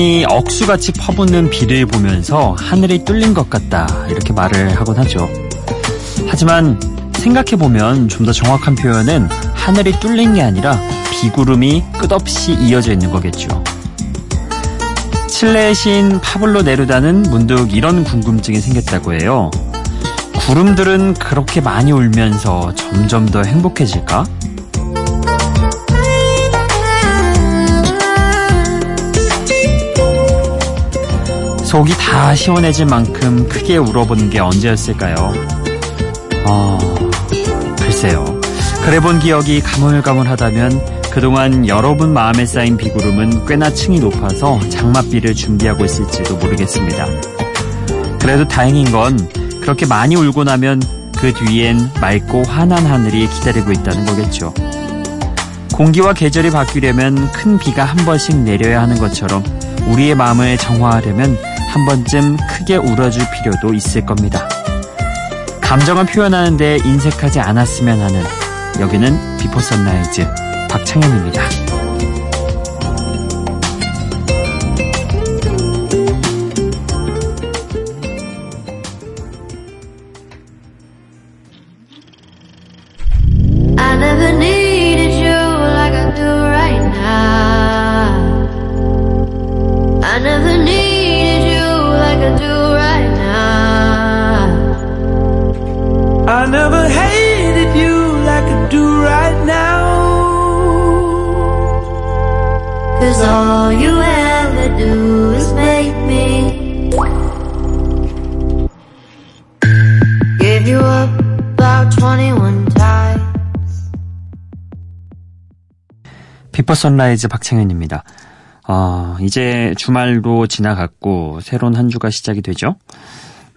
흔히 억수같이 퍼붓는 비를 보면서 하늘이 뚫린 것 같다 이렇게 말을 하곤 하죠. 하지만 생각해보면 좀 더 정확한 표현은 하늘이 뚫린 게 아니라 비구름이 끝없이 이어져 있는 거겠죠. 칠레의 시인 파블로 네루다는 문득 이런 궁금증이 생겼다고 해요. 구름들은 그렇게 많이 울면서 점점 더 행복해질까? 속이 다 시원해질 만큼 크게 울어보는 게 언제였을까요? 어, 글쎄요. 그래본 기억이 가물가물하다면 그동안 여러분 마음에 쌓인 비구름은 꽤나 층이 높아서 장맛비를 준비하고 있을지도 모르겠습니다. 그래도 다행인 건 그렇게 많이 울고 나면 그 뒤엔 맑고 환한 하늘이 기다리고 있다는 거겠죠. 공기와 계절이 바뀌려면 큰 비가 한 번씩 내려야 하는 것처럼 우리의 마음을 정화하려면 한 번쯤 크게 울어줄 필요도 있을 겁니다. 감정을 표현하는데 인색하지 않았으면 하는 여기는 비포 선라이즈 박창현입니다. I never hated you like I do right now. Cause all you ever do is make me give you up about 21 times. 비포 선라이즈 박창현입니다. 어, 이제 주말도 지나갔고 새로운 한 주가 시작이 되죠.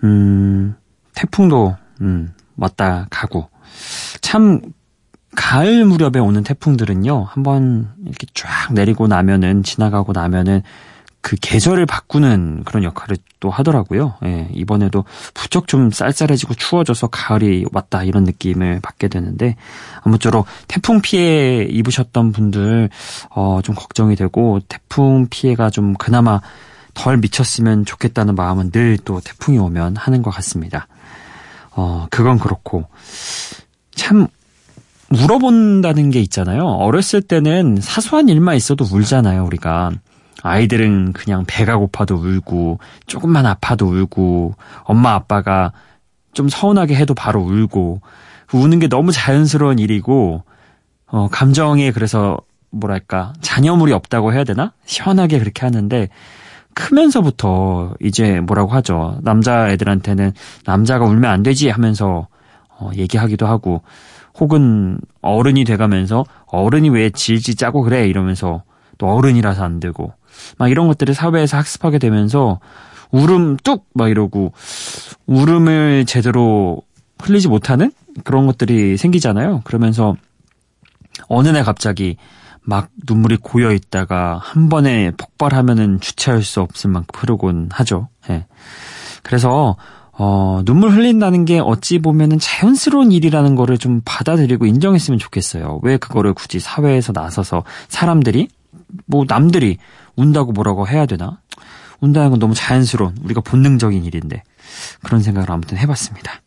음, 태풍도 음, 왔다 가고 참 가을 무렵에 오는 태풍들은요. 한번 이렇게 쫙 내리고 나면은 지나가고 나면은 그 계절을 바꾸는 그런 역할을 또 하더라고요. 예, 이번에도 부쩍 좀 쌀쌀해지고 추워져서 가을이 왔다 이런 느낌을 받게 되는데 아무쪼록 태풍 피해 입으셨던 분들 어, 좀 걱정이 되고 태풍 피해가 좀 그나마 덜 미쳤으면 좋겠다는 마음은 늘 또 태풍이 오면 하는 것 같습니다. 어, 그건 그렇고 참 울어본다는 게 있잖아요. 어렸을 때는 사소한 일만 있어도 울잖아요, 우리가. 아이들은 그냥 배가 고파도 울고, 조금만 아파도 울고, 엄마 아빠가 좀 서운하게 해도 바로 울고, 우는 게 너무 자연스러운 일이고, 어, 감정에 그래서 뭐랄까, 잔여물이 없다고 해야 되나? 시원하게 그렇게 하는데, 크면서부터 이제 뭐라고 하죠. 남자애들한테는 남자가 울면 안 되지 하면서 어, 얘기하기도 하고, 혹은 어른이 돼가면서 어른이 왜 질질 짜고 그래 이러면서 또 어른이라서 안 되고 막 이런 것들을 사회에서 학습하게 되면서 울음 뚝 막 이러고 울음을 제대로 흘리지 못하는 그런 것들이 생기잖아요. 그러면서 어느 날 갑자기 막 눈물이 고여 있다가 한 번에 폭발하면은 주체할 수 없을 만큼 흐르곤 하죠. 예. 그래서 어, 눈물 흘린다는 게 어찌 보면은 자연스러운 일이라는 거를 좀 받아들이고 인정했으면 좋겠어요. 왜 그거를 굳이 사회에서 나서서 사람들이, 뭐 남들이 운다고 뭐라고 해야 되나? 운다는 건 너무 자연스러운, 우리가 본능적인 일인데. 그런 생각을 아무튼 해봤습니다.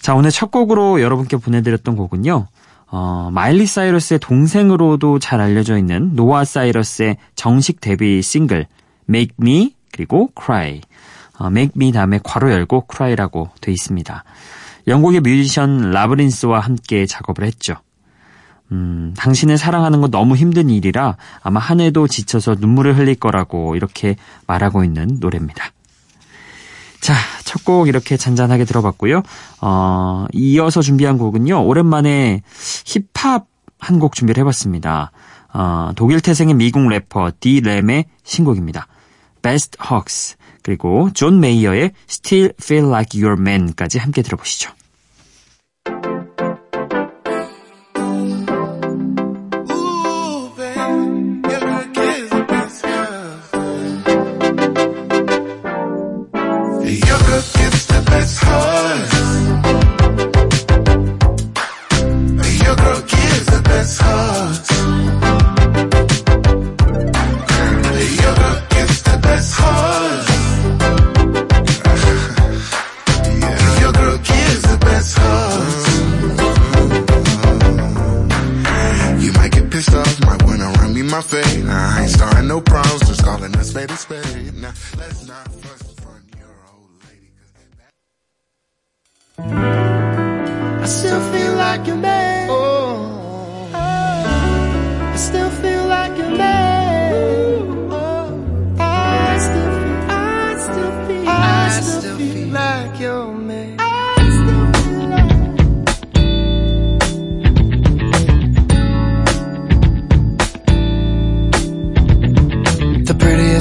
자, 오늘 첫 곡으로 여러분께 보내드렸던 곡은요. 어, 마일리 사이러스의 동생으로도 잘 알려져 있는 노아 사이러스의 정식 데뷔 싱글 Make Me 그리고 Cry 어, Make Me 다음에 괄호 열고 Cry라고 돼 있습니다. 영국의 뮤지션 라브린스와 함께 작업을 했죠. 음, 당신을 사랑하는 건 너무 힘든 일이라 아마 한 해도 지쳐서 눈물을 흘릴 거라고 이렇게 말하고 있는 노래입니다. 자, 첫 곡 이렇게 잔잔하게 들어봤고요. 어, 이어서 준비한 곡은요. 오랜만에 힙합 한 곡 준비를 해봤습니다. 어, 독일 태생의 미국 래퍼 디램의 신곡입니다. Best Hugs 그리고 존 메이어의 Still Feel Like Your Man까지 함께 들어보시죠. it's the best hug.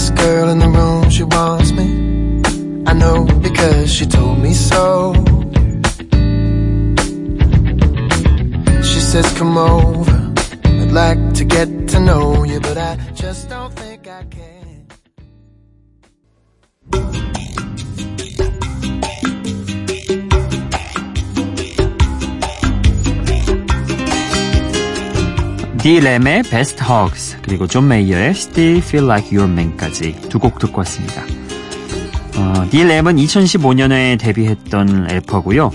The girl in the room, she wants me. I know because she told me so. She says, Come over. I'd like to get to know you, but I just don't think I can. 디램의 Best Hugs 그리고 존 메이어의 Still Feel Like Your Man까지 두 곡 듣고 왔습니다. 어, 디램은 2015년에 데뷔했던 래퍼고요.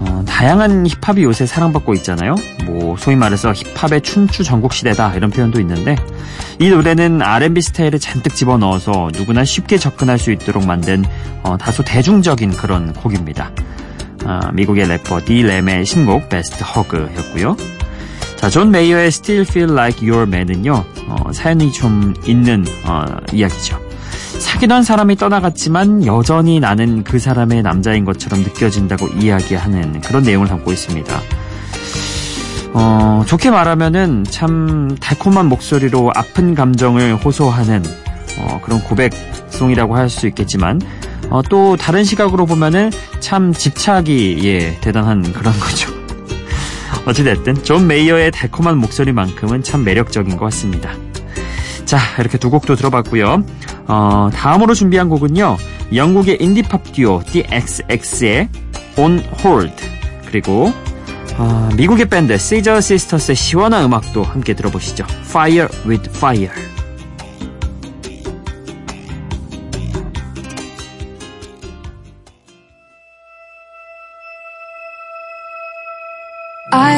어, 다양한 힙합이 요새 사랑받고 있잖아요. 뭐 소위 말해서 힙합의 춘추 전국 시대다 이런 표현도 있는데 이 노래는 R&B 스타일을 잔뜩 집어넣어서 누구나 쉽게 접근할 수 있도록 만든 어, 다소 대중적인 그런 곡입니다. 아, 미국의 래퍼 디램의 신곡 Best Hug였고요. 자, 존 메이어의 Still Feel Like Your Man은요, 어, 사연이 좀 있는, 어, 이야기죠. 사귀던 사람이 떠나갔지만 여전히 나는 그 사람의 남자인 것처럼 느껴진다고 이야기하는 그런 내용을 담고 있습니다. 어, 좋게 말하면은 참 달콤한 목소리로 아픈 감정을 호소하는 어, 그런 고백송이라고 할 수 있겠지만 어, 또 다른 시각으로 보면은 참 집착이 예, 대단한 그런 거죠. 어찌됐든 존 메이어의 달콤한 목소리만큼은 참 매력적인 것 같습니다. 자 이렇게 두 곡도 들어봤고요. 어, 다음으로 준비한 곡은요. 영국의 인디팝 듀오 The xx의 On Hold 그리고 어, 미국의 밴드 시저 시스터스의 시원한 음악도 함께 들어보시죠. Fire with Fire.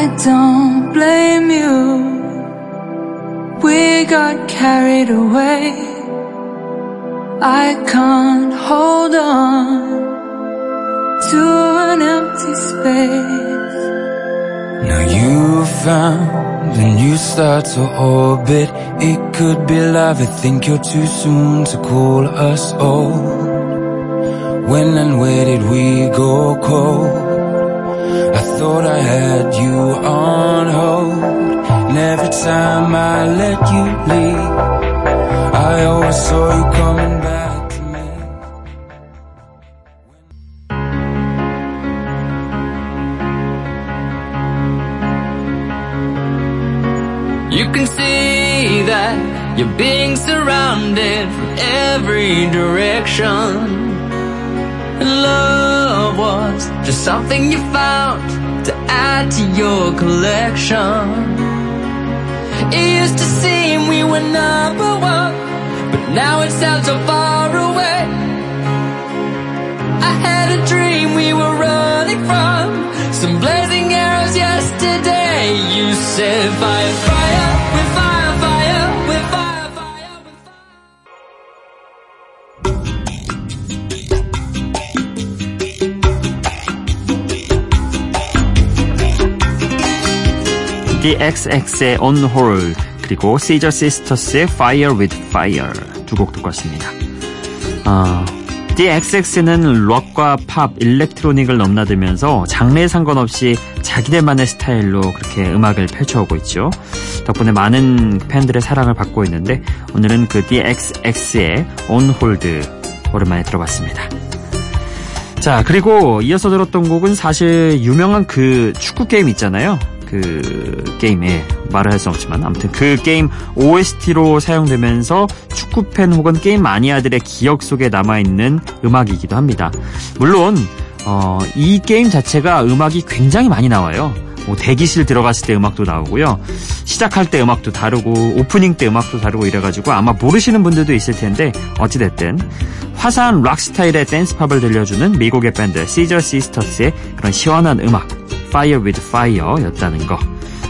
I don't blame you. We got carried away. I can't hold on to an empty space. Now you've found a new star to orbit. It could be love. I think you're too soon to call us old. When and where did we go cold? I thought I had I let you leave, I always saw you coming back to me. You can see that you're being surrounded from every direction. Love was just something you found to add to your collection. Were number one, but now it sounds so far away. I had a dream we were running from some blazing arrows yesterday. You said fire, fire, with fire, fire, with fire, fire, with fire. DXX의 On Hold 그리고 Caesar Sisters의 Fire with Fire 두 곡 듣고 왔습니다. 어, DXX는 록과 팝, 일렉트로닉을 넘나들면서 장르에 상관없이 자기들만의 스타일로 그렇게 음악을 펼쳐오고 있죠. 덕분에 많은 팬들의 사랑을 받고 있는데 오늘은 그 DXX의 On Hold 오랜만에 들어봤습니다. 자, 그리고 이어서 들었던 곡은 사실 유명한 그 축구 게임 있잖아요. 그 게임에 말을 할 수 없지만 아무튼 그 게임 OST로 사용되면서 축구 팬 혹은 게임 마니아들의 기억 속에 남아 있는 음악이기도 합니다. 물론 어, 이 게임 자체가 음악이 굉장히 많이 나와요. 뭐 대기실 들어갔을 때 음악도 나오고요. 시작할 때 음악도 다르고 오프닝 때 음악도 다르고 이래가지고 아마 모르시는 분들도 있을 텐데 어찌됐든 화사한 락 스타일의 댄스팝을 들려주는 미국의 밴드 시저 시스터스의 그런 시원한 음악 Fire with Fire였다는 거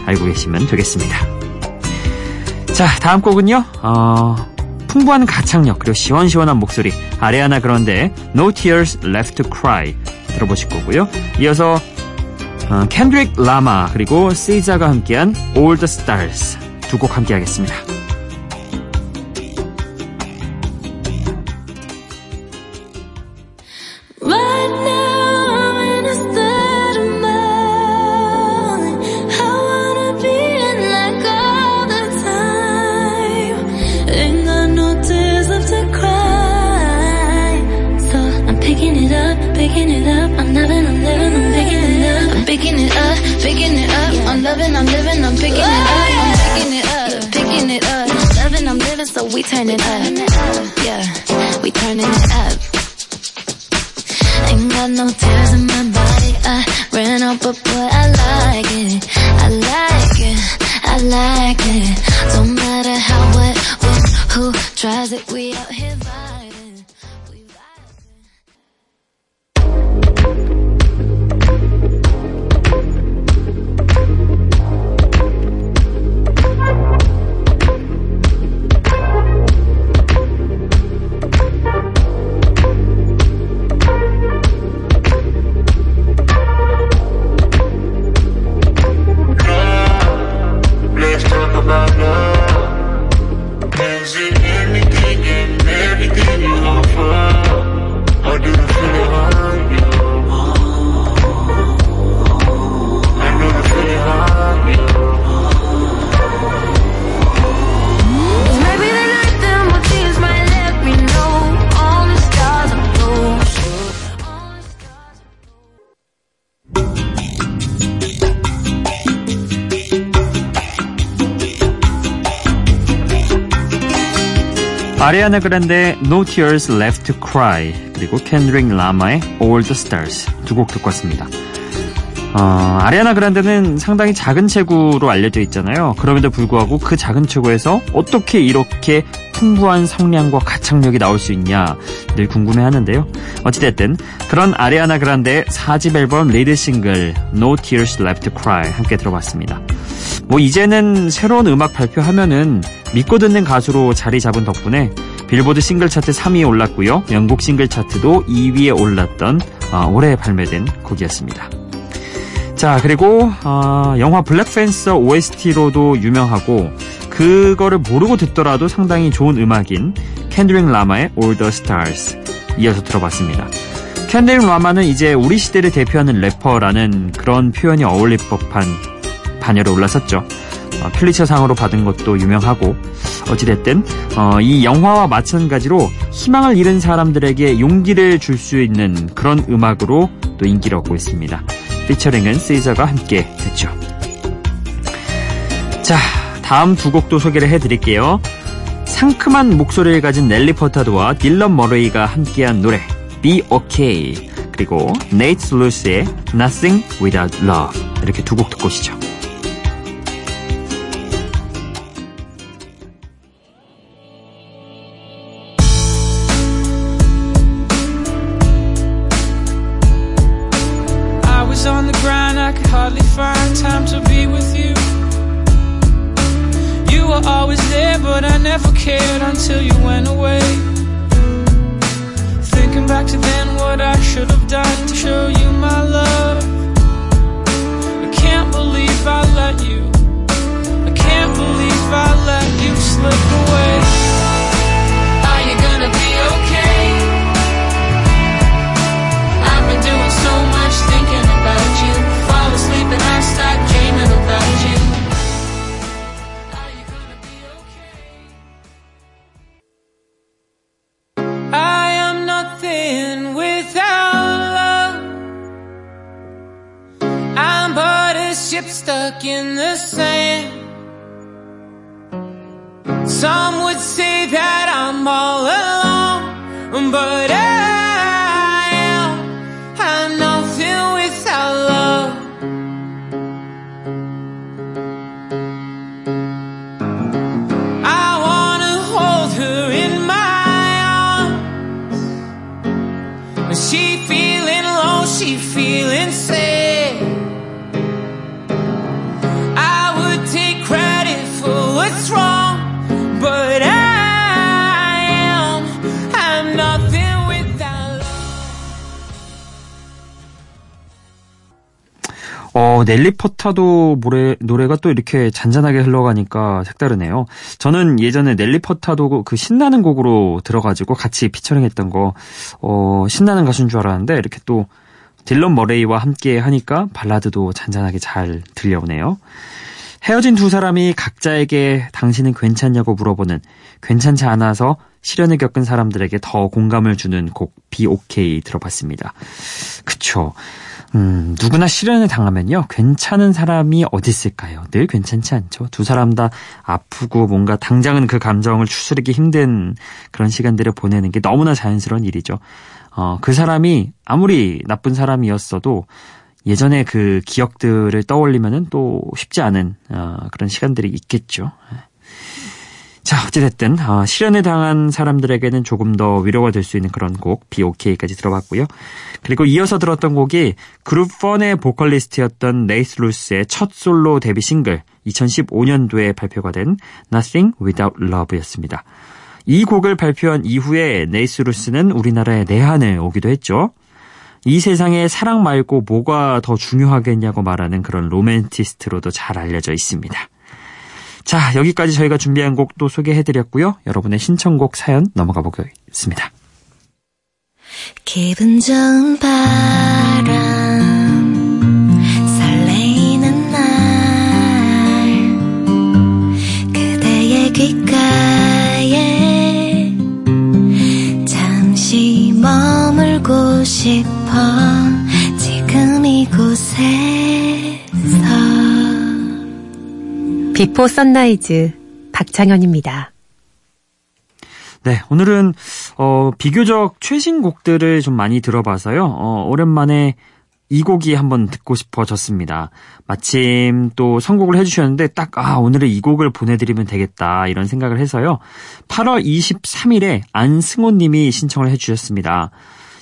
알고 계시면 되겠습니다. 자 다음 곡은요. 어, 풍부한 가창력 그리고 시원시원한 목소리 아리아나 그런데 No Tears Left to Cry 들어보실 거고요. 이어서 어, 켄드릭 라마 그리고 시자가 함께한 All the Stars 두 곡 함께 하겠습니다. Picking it up. I'm loving, I'm living, I'm picking it up. I'm picking it up, picking it up. Loving, I'm living, so we turn it up. Yeah, we turning it up. Ain't got no tears in my body. I ran out, but boy, I like it. I like it. I like it. Don't matter how, what, what, who tries it. We out here vibing. 아리아나 그란데 No Tears Left to Cry 그리고 켄드릭 라마의 All the Stars 두 곡 듣고 왔습니다. 어, 아리아나 그란데는 상당히 작은 체구로 알려져 있잖아요. 그럼에도 불구하고 그 작은 체구에서 어떻게 이렇게 풍부한 성량과 가창력이 나올 수 있냐 늘 궁금해 하는데요. 어찌됐든 그런 아리아나 그란데의 4집 앨범 lead 싱글 No Tears Left to Cry 함께 들어봤습니다. 뭐 이제는 새로운 음악 발표하면은 믿고 듣는 가수로 자리 잡은 덕분에 빌보드 싱글 차트 3위에 올랐고요. 영국 싱글 차트도 2위에 올랐던 어, 올해 발매된 곡이었습니다. 자 그리고 어, 영화 블랙팬서 OST로도 유명하고 그거를 모르고 듣더라도 상당히 좋은 음악인 켄드릭 라마의 All the Stars 이어서 들어봤습니다. 켄드릭 라마는 이제 우리 시대를 대표하는 래퍼라는 그런 표현이 어울릴 법한 반열에 올랐었죠. 어, 퓰리처상으로 받은 것도 유명하고 어찌됐든 어, 이 영화와 마찬가지로 희망을 잃은 사람들에게 용기를 줄 수 있는 그런 음악으로 또 인기를 얻고 있습니다. 피처링은 세이저가 함께 했죠. 자, 다음 두 곡도 소개를 해드릴게요. 상큼한 목소리를 가진 넬리 포타드와 딜런 머레이가 함께한 노래 Be Okay 그리고 네이트 루스의 Nothing Without Love 이렇게 두 곡 듣고 오시죠. Never cared until you went away. Thinking back to then, what I should have done to show you my love. I can't believe I let you. I can't believe I let you slip away. Are you gonna be okay? I've been doing so much thinking about you. Fall asleep and I start stuck in the sand. Some was wrong, but I am. I'm nothing without love. 어, 넬리 퍼타도 노래, 노래가 또 이렇게 잔잔하게 흘러가니까 색다르네요. 저는 예전에 넬리 퍼타도 그 신나는 곡으로 들어가지고 같이 피처링 했던 거, 어, 신나는 가수인 줄 알았는데 이렇게 또 딜런 머레이와 함께 하니까 발라드도 잔잔하게 잘 들려오네요. 헤어진 두 사람이 각자에게 당신은 괜찮냐고 물어보는 괜찮지 않아서 시련을 겪은 사람들에게 더 공감을 주는 곡 Be OK 들어봤습니다. 그쵸. 음, 누구나 시련을 당하면요. 괜찮은 사람이 어디 있을까요? 늘 괜찮지 않죠. 두 사람 다 아프고 뭔가 당장은 그 감정을 추스르기 힘든 그런 시간들을 보내는 게 너무나 자연스러운 일이죠. 어, 그 사람이 아무리 나쁜 사람이었어도 예전에 그 기억들을 떠올리면은 또 쉽지 않은 어, 그런 시간들이 있겠죠. 자, 어찌됐든 어, 실연에 당한 사람들에게는 조금 더 위로가 될 수 있는 그런 곡 B.O.K까지 들어봤고요. 그리고 이어서 들었던 곡이 그룹 펀의 보컬리스트였던 네이트 루스의 첫 솔로 데뷔 싱글 2015년도에 발표가 된 Nothing Without Love였습니다. 이 곡을 발표한 이후에 네이트 루스는 우리나라에 내한을 오기도 했죠. 이 세상에 사랑 말고 뭐가 더 중요하겠냐고 말하는 그런 로맨티스트로도 잘 알려져 있습니다. 자, 여기까지 저희가 준비한 곡도 소개해드렸고요. 여러분의 신청곡 사연 넘어가 보겠습니다. 기분 좋은 바람 설레이는 날 그대의 귓가에 잠시 머물고 싶 어 지금 이곳에서 비포 선라이즈 박창현입니다. 네, 오늘은 어, 비교적 최신 곡들을 좀 많이 들어봐서요. 어, 오랜만에 이 곡이 한번 듣고 싶어졌습니다. 마침 또 선곡을 해주셨는데 딱 아, 오늘은 이 곡을 보내드리면 되겠다 이런 생각을 해서요. 8월 23일에 안승호님이 신청을 해주셨습니다.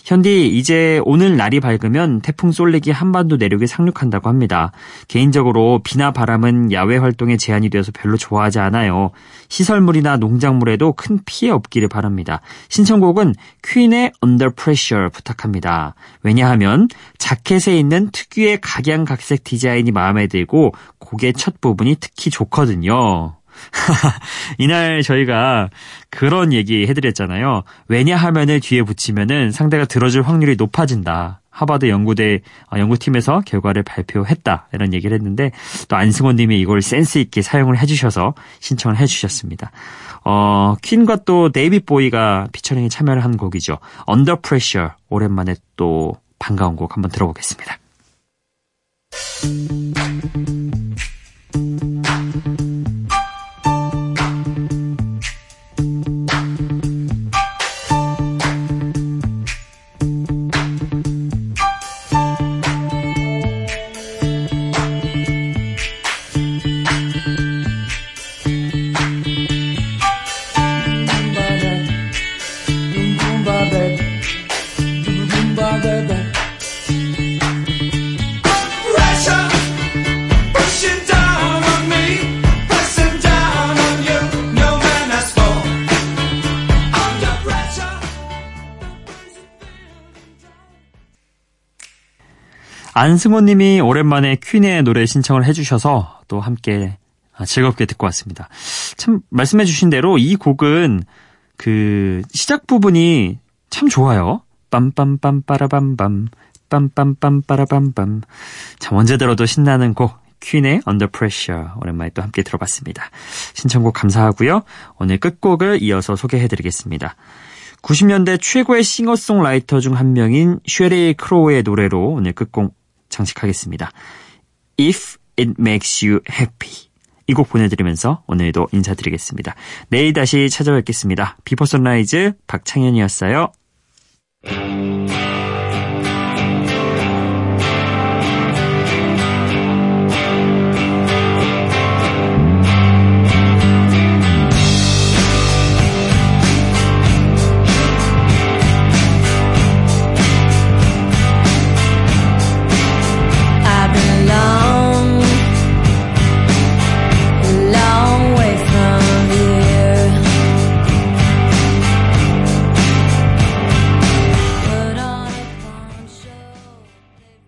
현디 이제 오늘 날이 밝으면 태풍 쏠리기 한반도 내륙에 상륙한다고 합니다. 개인적으로 비나 바람은 야외 활동에 제한이 되어서 별로 좋아하지 않아요. 시설물이나 농작물에도 큰 피해 없기를 바랍니다. 신청곡은 퀸의 Under Pressure 부탁합니다. 왜냐하면 자켓에 있는 특유의 각양각색 디자인이 마음에 들고 곡의 첫 부분이 특히 좋거든요. 이날 저희가 그런 얘기 해드렸잖아요. 왜냐하면을 뒤에 붙이면은 상대가 들어줄 확률이 높아진다. 하버드 연구대 어, 연구팀에서 결과를 발표했다 이런 얘기를 했는데 또 안승원님이 이걸 센스 있게 사용을 해주셔서 신청을 해주셨습니다. 어 퀸과 또 데이빗 보위가 피처링에 참여를 한 곡이죠. Under Pressure 오랜만에 또 반가운 곡 한번 들어보겠습니다. 안승호님이 오랜만에 퀸의 노래 신청을 해주셔서 또 함께 즐겁게 듣고 왔습니다. 참 말씀해주신 대로 이 곡은 그 시작 부분이 참 좋아요. 빰빰빰 빠라밤밤 빰빰빰 빠라밤밤 참 언제 들어도 신나는 곡 퀸의 Under Pressure 오랜만에 또 함께 들어봤습니다. 신청곡 감사하고요. 오늘 끝곡을 이어서 소개해드리겠습니다. 90년대 최고의 싱어송라이터 중 한 명인 쉐릴 크로우의 노래로 오늘 끝곡 장식하겠습니다. If it makes you happy. 이 곡 보내드리면서 오늘도 인사드리겠습니다. 내일 다시 찾아뵙겠습니다. 비포 선라이즈 박창현이었어요.